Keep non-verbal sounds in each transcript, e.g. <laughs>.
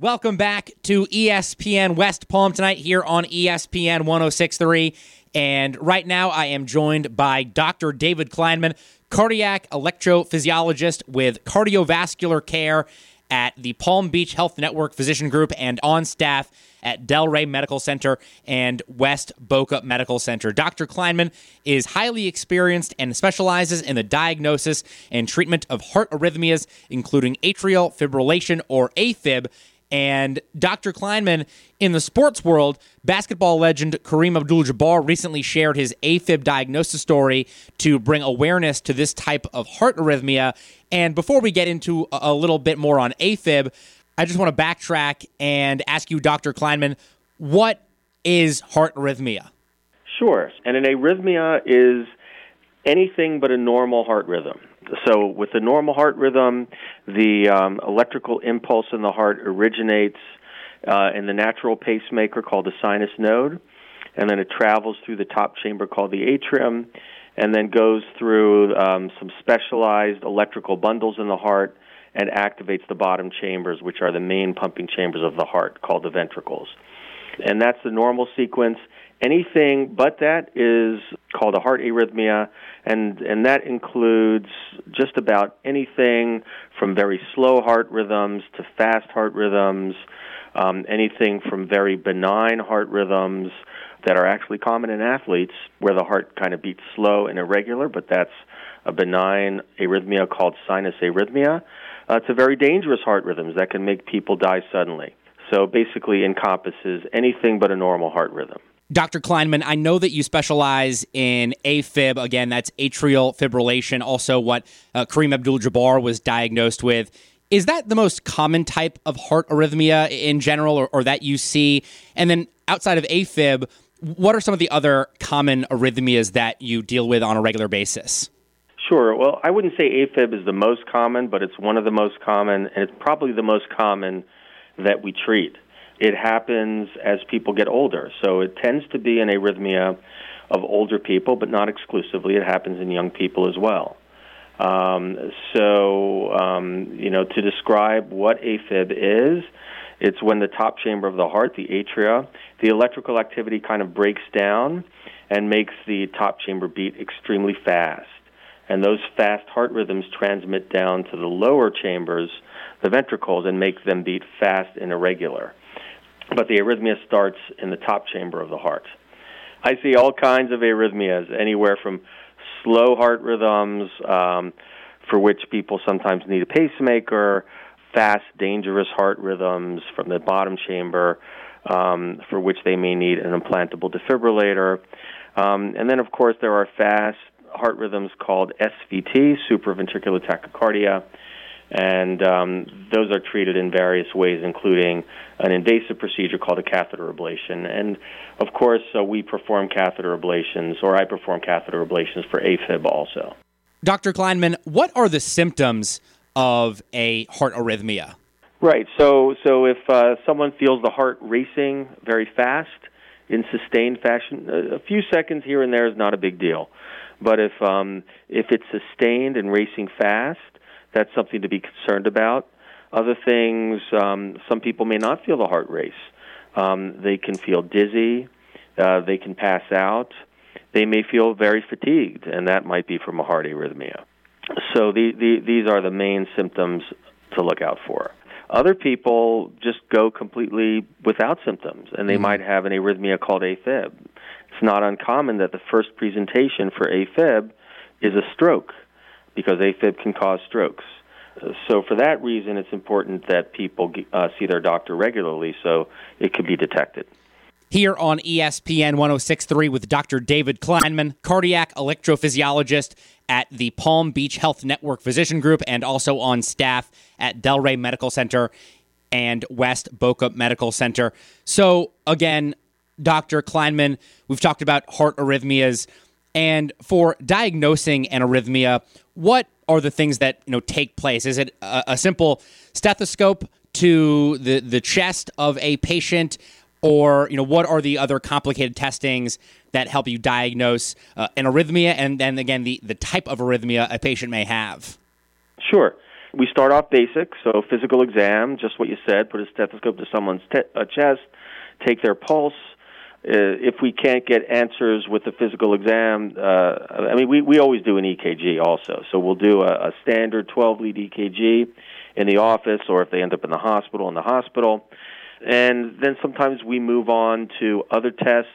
Welcome back to ESPN West Palm tonight here on ESPN 1063. And right now I am joined by Dr. David Kleinman, cardiac electrophysiologist with cardiovascular care at the Palm Beach Health Network Physician Group and on staff at Delray Medical Center and West Boca Medical Center. Dr. Kleinman is highly experienced and specializes in the diagnosis and treatment of heart arrhythmias, including atrial fibrillation or AFib. And Dr. Kleinman, in the sports world, basketball legend Kareem Abdul Jabbar recently shared his AFib diagnosis story to bring awareness to this type of heart arrhythmia. And before we get into a little bit more on AFib, I just want to backtrack and ask you, Dr. Kleinman, what is heart arrhythmia? Sure. And an arrhythmia is anything but a normal heart rhythm. So, with the normal heart rhythm, the um, electrical impulse in the heart originates uh, in the natural pacemaker called the sinus node, and then it travels through the top chamber called the atrium, and then goes through um, some specialized electrical bundles in the heart and activates the bottom chambers, which are the main pumping chambers of the heart, called the ventricles. And that's the normal sequence. Anything but that is called a heart arrhythmia, and, and that includes just about anything from very slow heart rhythms to fast heart rhythms, um, anything from very benign heart rhythms that are actually common in athletes where the heart kind of beats slow and irregular, but that's a benign arrhythmia called sinus arrhythmia, uh, to very dangerous heart rhythms that can make people die suddenly. So basically encompasses anything but a normal heart rhythm. Dr. Kleinman, I know that you specialize in AFib. Again, that's atrial fibrillation, also what uh, Kareem Abdul Jabbar was diagnosed with. Is that the most common type of heart arrhythmia in general, or, or that you see? And then outside of AFib, what are some of the other common arrhythmias that you deal with on a regular basis? Sure. Well, I wouldn't say AFib is the most common, but it's one of the most common, and it's probably the most common that we treat. It happens as people get older, so it tends to be an arrhythmia of older people, but not exclusively. It happens in young people as well. Um, so, um, you know, to describe what AFib is, it's when the top chamber of the heart, the atria, the electrical activity kind of breaks down and makes the top chamber beat extremely fast and those fast heart rhythms transmit down to the lower chambers, the ventricles, and make them beat fast and irregular. But the arrhythmia starts in the top chamber of the heart. I see all kinds of arrhythmias, anywhere from slow heart rhythms, um, for which people sometimes need a pacemaker, fast, dangerous heart rhythms from the bottom chamber, um, for which they may need an implantable defibrillator. Um, and then, of course, there are fast, heart rhythms called SVT, supraventricular tachycardia, and um, those are treated in various ways, including an invasive procedure called a catheter ablation. And of course, uh, we perform catheter ablations, or I perform catheter ablations for AFib also. Dr. Kleinman, what are the symptoms of a heart arrhythmia? Right. So, so if uh, someone feels the heart racing very fast in sustained fashion, a few seconds here and there is not a big deal. But if um, if it's sustained and racing fast, that's something to be concerned about. Other things, um, some people may not feel the heart race. Um, they can feel dizzy. Uh, they can pass out. They may feel very fatigued, and that might be from a heart arrhythmia. So the, the, these are the main symptoms to look out for. Other people just go completely without symptoms, and they mm-hmm. might have an arrhythmia called AFib it's not uncommon that the first presentation for AFib is a stroke because AFib can cause strokes. So, for that reason, it's important that people uh, see their doctor regularly so it can be detected. Here on ESPN 1063 with Dr. David Kleinman, cardiac electrophysiologist at the Palm Beach Health Network Physician Group and also on staff at Delray Medical Center and West Boca Medical Center. So, again, Dr. Kleinman, we've talked about heart arrhythmias. And for diagnosing an arrhythmia, what are the things that you know take place? Is it a, a simple stethoscope to the, the chest of a patient? or you know what are the other complicated testings that help you diagnose uh, an arrhythmia and then again the, the type of arrhythmia a patient may have sure We start off basic, so physical exam, just what you said, put a stethoscope to someone's te- uh, chest, take their pulse. Uh, if we can't get answers with the physical exam, uh, I mean, we, we always do an EKG also. So we'll do a, a standard 12 lead EKG in the office, or if they end up in the hospital, in the hospital. And then sometimes we move on to other tests,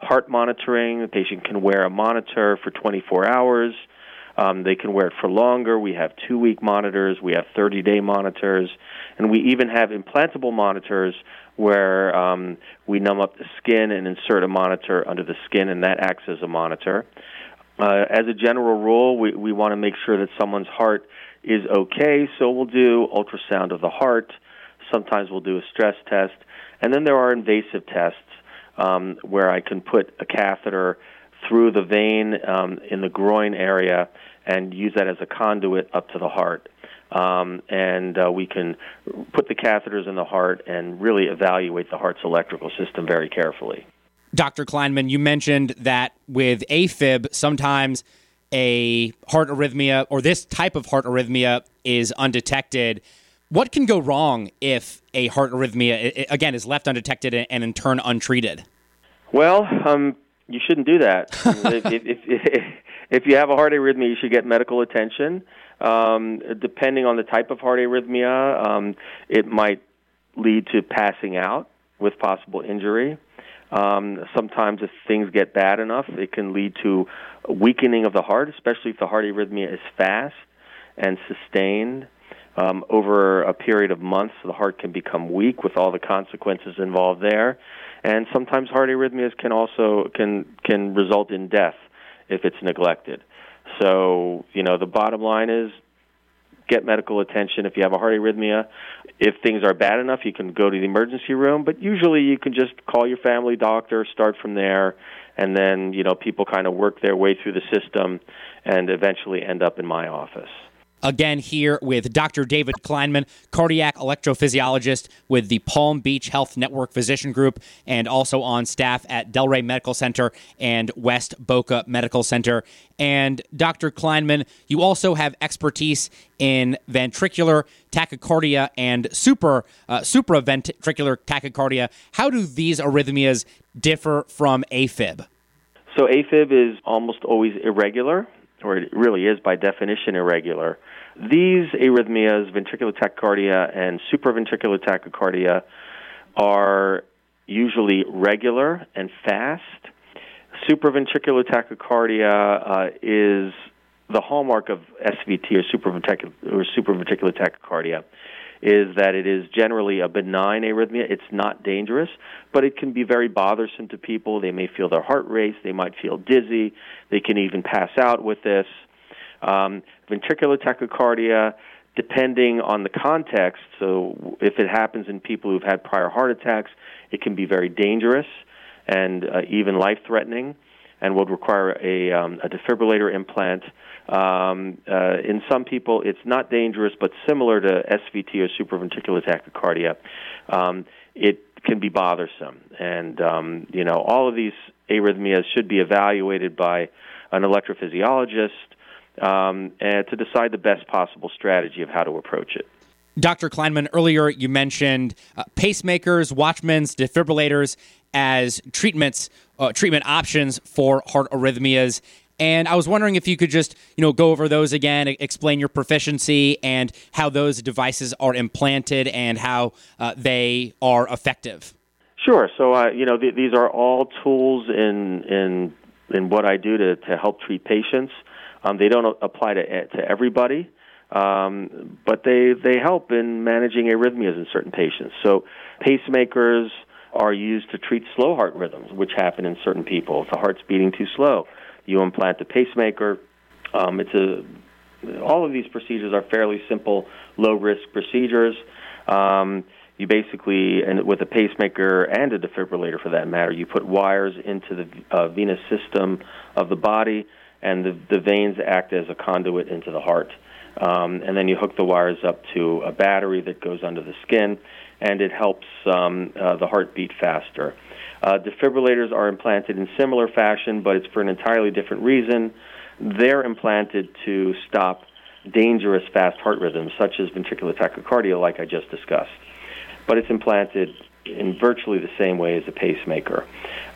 heart monitoring. The patient can wear a monitor for 24 hours. Um, they can wear it for longer. We have two week monitors, we have 30 day monitors, and we even have implantable monitors where um, we numb up the skin and insert a monitor under the skin, and that acts as a monitor. Uh, as a general rule, we, we want to make sure that someone's heart is okay, so we'll do ultrasound of the heart. Sometimes we'll do a stress test. And then there are invasive tests um, where I can put a catheter through the vein um, in the groin area and use that as a conduit up to the heart. Um, and uh, we can put the catheters in the heart and really evaluate the heart's electrical system very carefully. Dr. Kleinman, you mentioned that with AFib, sometimes a heart arrhythmia or this type of heart arrhythmia is undetected. What can go wrong if a heart arrhythmia, again, is left undetected and in turn untreated? Well, um, you shouldn't do that. <laughs> if, if, if, if, you have a heart arrhythmia, you should get medical attention. Um, depending on the type of heart arrhythmia, um, it might lead to passing out with possible injury. Um, sometimes, if things get bad enough, it can lead to weakening of the heart, especially if the heart arrhythmia is fast and sustained. Um, over a period of months, the heart can become weak with all the consequences involved there and sometimes heart arrhythmias can also can can result in death if it's neglected. So you know the bottom line is get medical attention if you have a heart arrhythmia. If things are bad enough, you can go to the emergency room, but usually you can just call your family doctor, start from there, and then, you know, people kind of work their way through the system and eventually end up in my office again here with Dr. David Kleinman, cardiac electrophysiologist with the Palm Beach Health Network Physician Group, and also on staff at Delray Medical Center and West Boca Medical Center. And Dr. Kleinman, you also have expertise in ventricular tachycardia and super uh, supraventricular tachycardia. How do these arrhythmias differ from AFib? So AFib is almost always irregular or it really is by definition irregular. These arrhythmias, ventricular tachycardia and supraventricular tachycardia, are usually regular and fast. Supraventricular tachycardia uh, is the hallmark of SVT or supraventricular, or supraventricular tachycardia is that it is generally a benign arrhythmia. It's not dangerous, but it can be very bothersome to people. They may feel their heart race, they might feel dizzy, they can even pass out with this. Um, ventricular tachycardia, depending on the context, so if it happens in people who've had prior heart attacks, it can be very dangerous and uh, even life threatening and would require a, um, a defibrillator implant. Um, uh, in some people, it's not dangerous, but similar to SVT or supraventricular tachycardia, um, it can be bothersome. And um, you know, all of these arrhythmias should be evaluated by an electrophysiologist um, and to decide the best possible strategy of how to approach it. Dr. Kleinman, earlier you mentioned uh, pacemakers, Watchmans, defibrillators as treatments, uh, treatment options for heart arrhythmias. And I was wondering if you could just, you know, go over those again, explain your proficiency and how those devices are implanted and how uh, they are effective. Sure. So, uh, you know, th- these are all tools in in in what I do to to help treat patients. Um, they don't apply to to everybody, um, but they they help in managing arrhythmias in certain patients. So, pacemakers are used to treat slow heart rhythms, which happen in certain people. If the heart's beating too slow, you implant a pacemaker. Um, it's a all of these procedures are fairly simple, low risk procedures. Um, you basically, and with a pacemaker and a defibrillator for that matter, you put wires into the uh, venous system of the body, and the, the veins act as a conduit into the heart. Um, and then you hook the wires up to a battery that goes under the skin, and it helps um, uh, the heart beat faster. Uh, defibrillators are implanted in similar fashion, but it's for an entirely different reason. They're implanted to stop dangerous fast heart rhythms, such as ventricular tachycardia, like I just discussed. But it's implanted in virtually the same way as a pacemaker.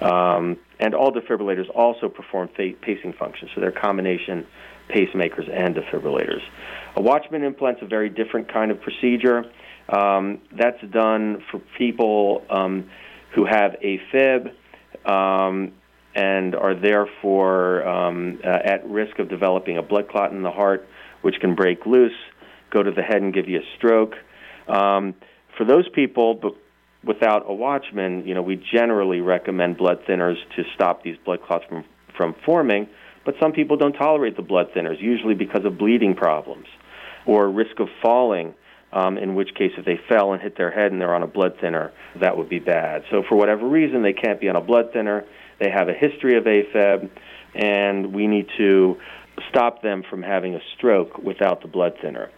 Um, and all defibrillators also perform fa- pacing functions, so they're combination pacemakers and defibrillators. A Watchman implant's a very different kind of procedure. Um, that's done for people um, who have AFib um, and are therefore um, uh, at risk of developing a blood clot in the heart, which can break loose, go to the head, and give you a stroke. Um, for those people, but without a watchman, you know, we generally recommend blood thinners to stop these blood clots from, from forming. But some people don't tolerate the blood thinners, usually because of bleeding problems or risk of falling. Um, in which case, if they fell and hit their head and they're on a blood thinner, that would be bad. So, for whatever reason, they can't be on a blood thinner. They have a history of AFib, and we need to stop them from having a stroke without the blood thinner.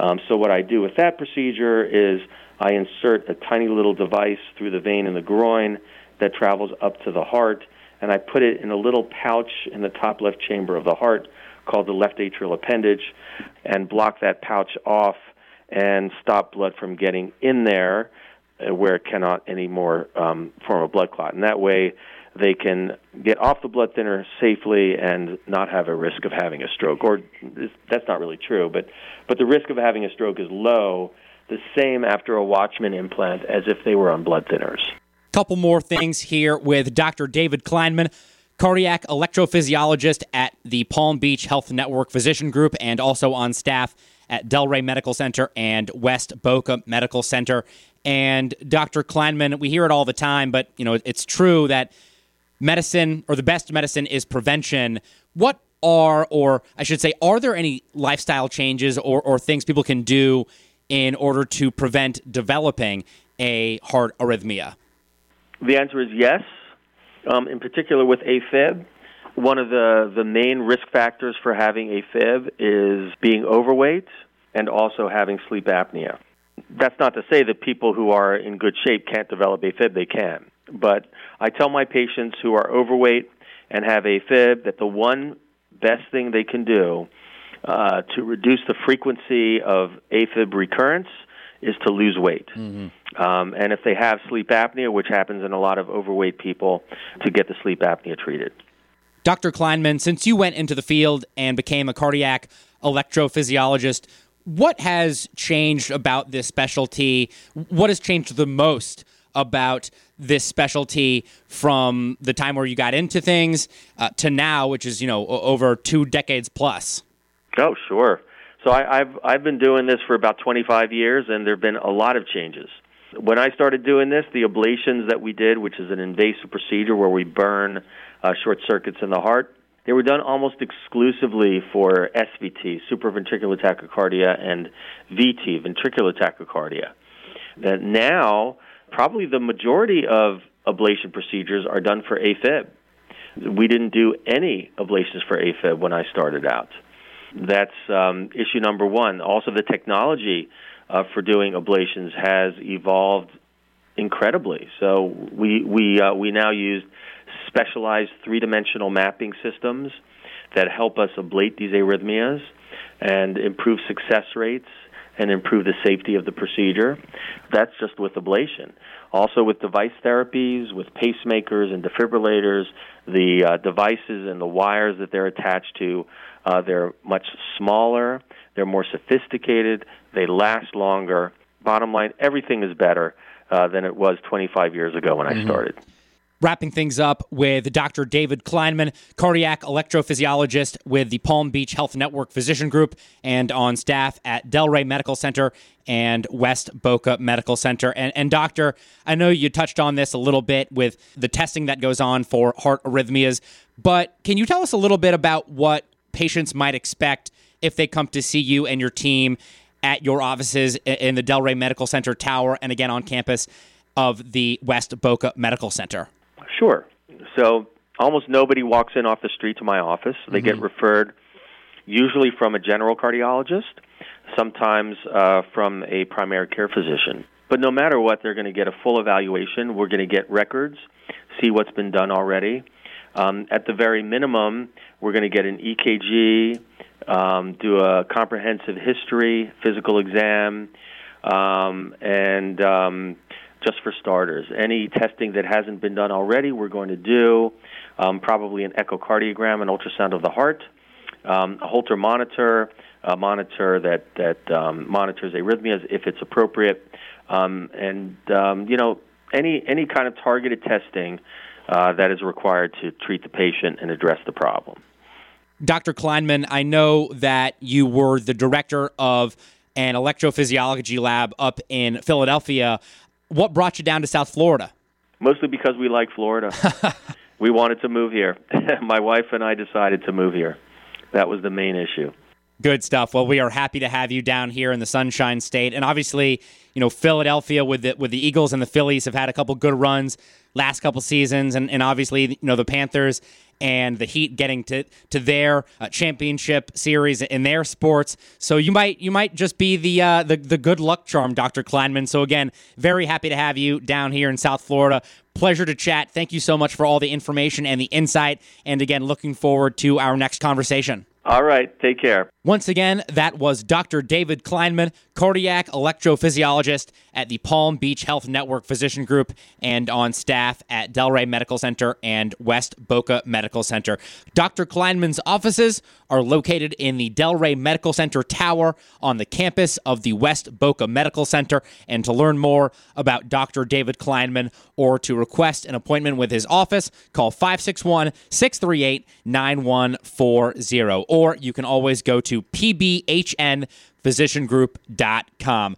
Um, so, what I do with that procedure is I insert a tiny little device through the vein in the groin that travels up to the heart, and I put it in a little pouch in the top left chamber of the heart called the left atrial appendage and block that pouch off and stop blood from getting in there uh, where it cannot anymore um, form a blood clot. And that way, they can get off the blood thinner safely and not have a risk of having a stroke. Or that's not really true, but but the risk of having a stroke is low the same after a Watchman implant as if they were on blood thinners. Couple more things here with Dr. David Kleinman, cardiac electrophysiologist at the Palm Beach Health Network Physician Group and also on staff at Delray Medical Center and West Boca Medical Center. And Dr. Kleinman, we hear it all the time, but you know it's true that medicine or the best medicine is prevention. What are, or I should say, are there any lifestyle changes or, or things people can do in order to prevent developing a heart arrhythmia? The answer is yes. Um, in particular, with AFib, one of the, the main risk factors for having AFib is being overweight and also having sleep apnea. That's not to say that people who are in good shape can't develop AFib, they can. But I tell my patients who are overweight and have AFib that the one best thing they can do uh, to reduce the frequency of AFib recurrence is to lose weight. Mm-hmm. Um, and if they have sleep apnea, which happens in a lot of overweight people, to get the sleep apnea treated. Dr. Kleinman, since you went into the field and became a cardiac electrophysiologist, what has changed about this specialty? What has changed the most about this specialty from the time where you got into things uh, to now, which is you know over two decades plus? Oh, sure. So I, have I've been doing this for about 25 years, and there have been a lot of changes. When I started doing this, the ablations that we did, which is an invasive procedure where we burn uh, short circuits in the heart, they were done almost exclusively for SVT, supraventricular tachycardia, and VT, ventricular tachycardia. That now, probably the majority of ablation procedures are done for AFib. We didn't do any ablations for AFib when I started out. That's um, issue number one. Also, the technology uh, for doing ablations has evolved incredibly. So we we uh, we now use specialized three-dimensional mapping systems that help us ablate these arrhythmias and improve success rates and improve the safety of the procedure. That's just with ablation. Also, with device therapies, with pacemakers and defibrillators, the uh, devices and the wires that they're attached to uh, they're much smaller, they're more sophisticated, they last longer. Bottom line, everything is better uh, than it was 25 years ago when mm-hmm. I started. Wrapping things up with Dr. David Kleinman, cardiac electrophysiologist with the Palm Beach Health Network Physician Group and on staff at Delray Medical Center and West Boca Medical Center. And, and, Doctor, I know you touched on this a little bit with the testing that goes on for heart arrhythmias, but can you tell us a little bit about what patients might expect if they come to see you and your team at your offices in the Delray Medical Center tower and again on campus of the West Boca Medical Center? Sure. So almost nobody walks in off the street to my office. They mm-hmm. get referred usually from a general cardiologist, sometimes uh, from a primary care physician. But no matter what, they're going to get a full evaluation. We're going to get records, see what's been done already. Um, at the very minimum, we're going to get an EKG, um, do a comprehensive history, physical exam, um, and um, just for starters, any testing that hasn't been done already, we're going to do um, probably an echocardiogram, an ultrasound of the heart, um, a Holter monitor, a monitor that that um, monitors arrhythmias if it's appropriate, um, and um, you know any any kind of targeted testing uh, that is required to treat the patient and address the problem. Dr. Kleinman, I know that you were the director of an electrophysiology lab up in Philadelphia. What brought you down to South Florida? Mostly because we like Florida. <laughs> we wanted to move here. <laughs> My wife and I decided to move here. That was the main issue. Good stuff. Well, we are happy to have you down here in the Sunshine State, and obviously, you know, Philadelphia with the with the Eagles and the Phillies have had a couple good runs last couple seasons, and, and obviously, you know, the Panthers and the Heat getting to to their uh, championship series in their sports. So you might you might just be the uh, the the good luck charm, Dr. Kleinman. So again, very happy to have you down here in South Florida. Pleasure to chat. Thank you so much for all the information and the insight. And again, looking forward to our next conversation. All right. Take care. Once again, that was Dr. David Kleinman, cardiac electrophysiologist at the Palm Beach Health Network Physician Group and on staff at Delray Medical Center and West Boca Medical Center. Dr. Kleinman's offices are located in the Delray Medical Center Tower on the campus of the West Boca Medical Center. And to learn more about Dr. David Kleinman or to request an appointment with his office, call 561 638 9140. Or you can always go to pbhnphysiciangroup.com.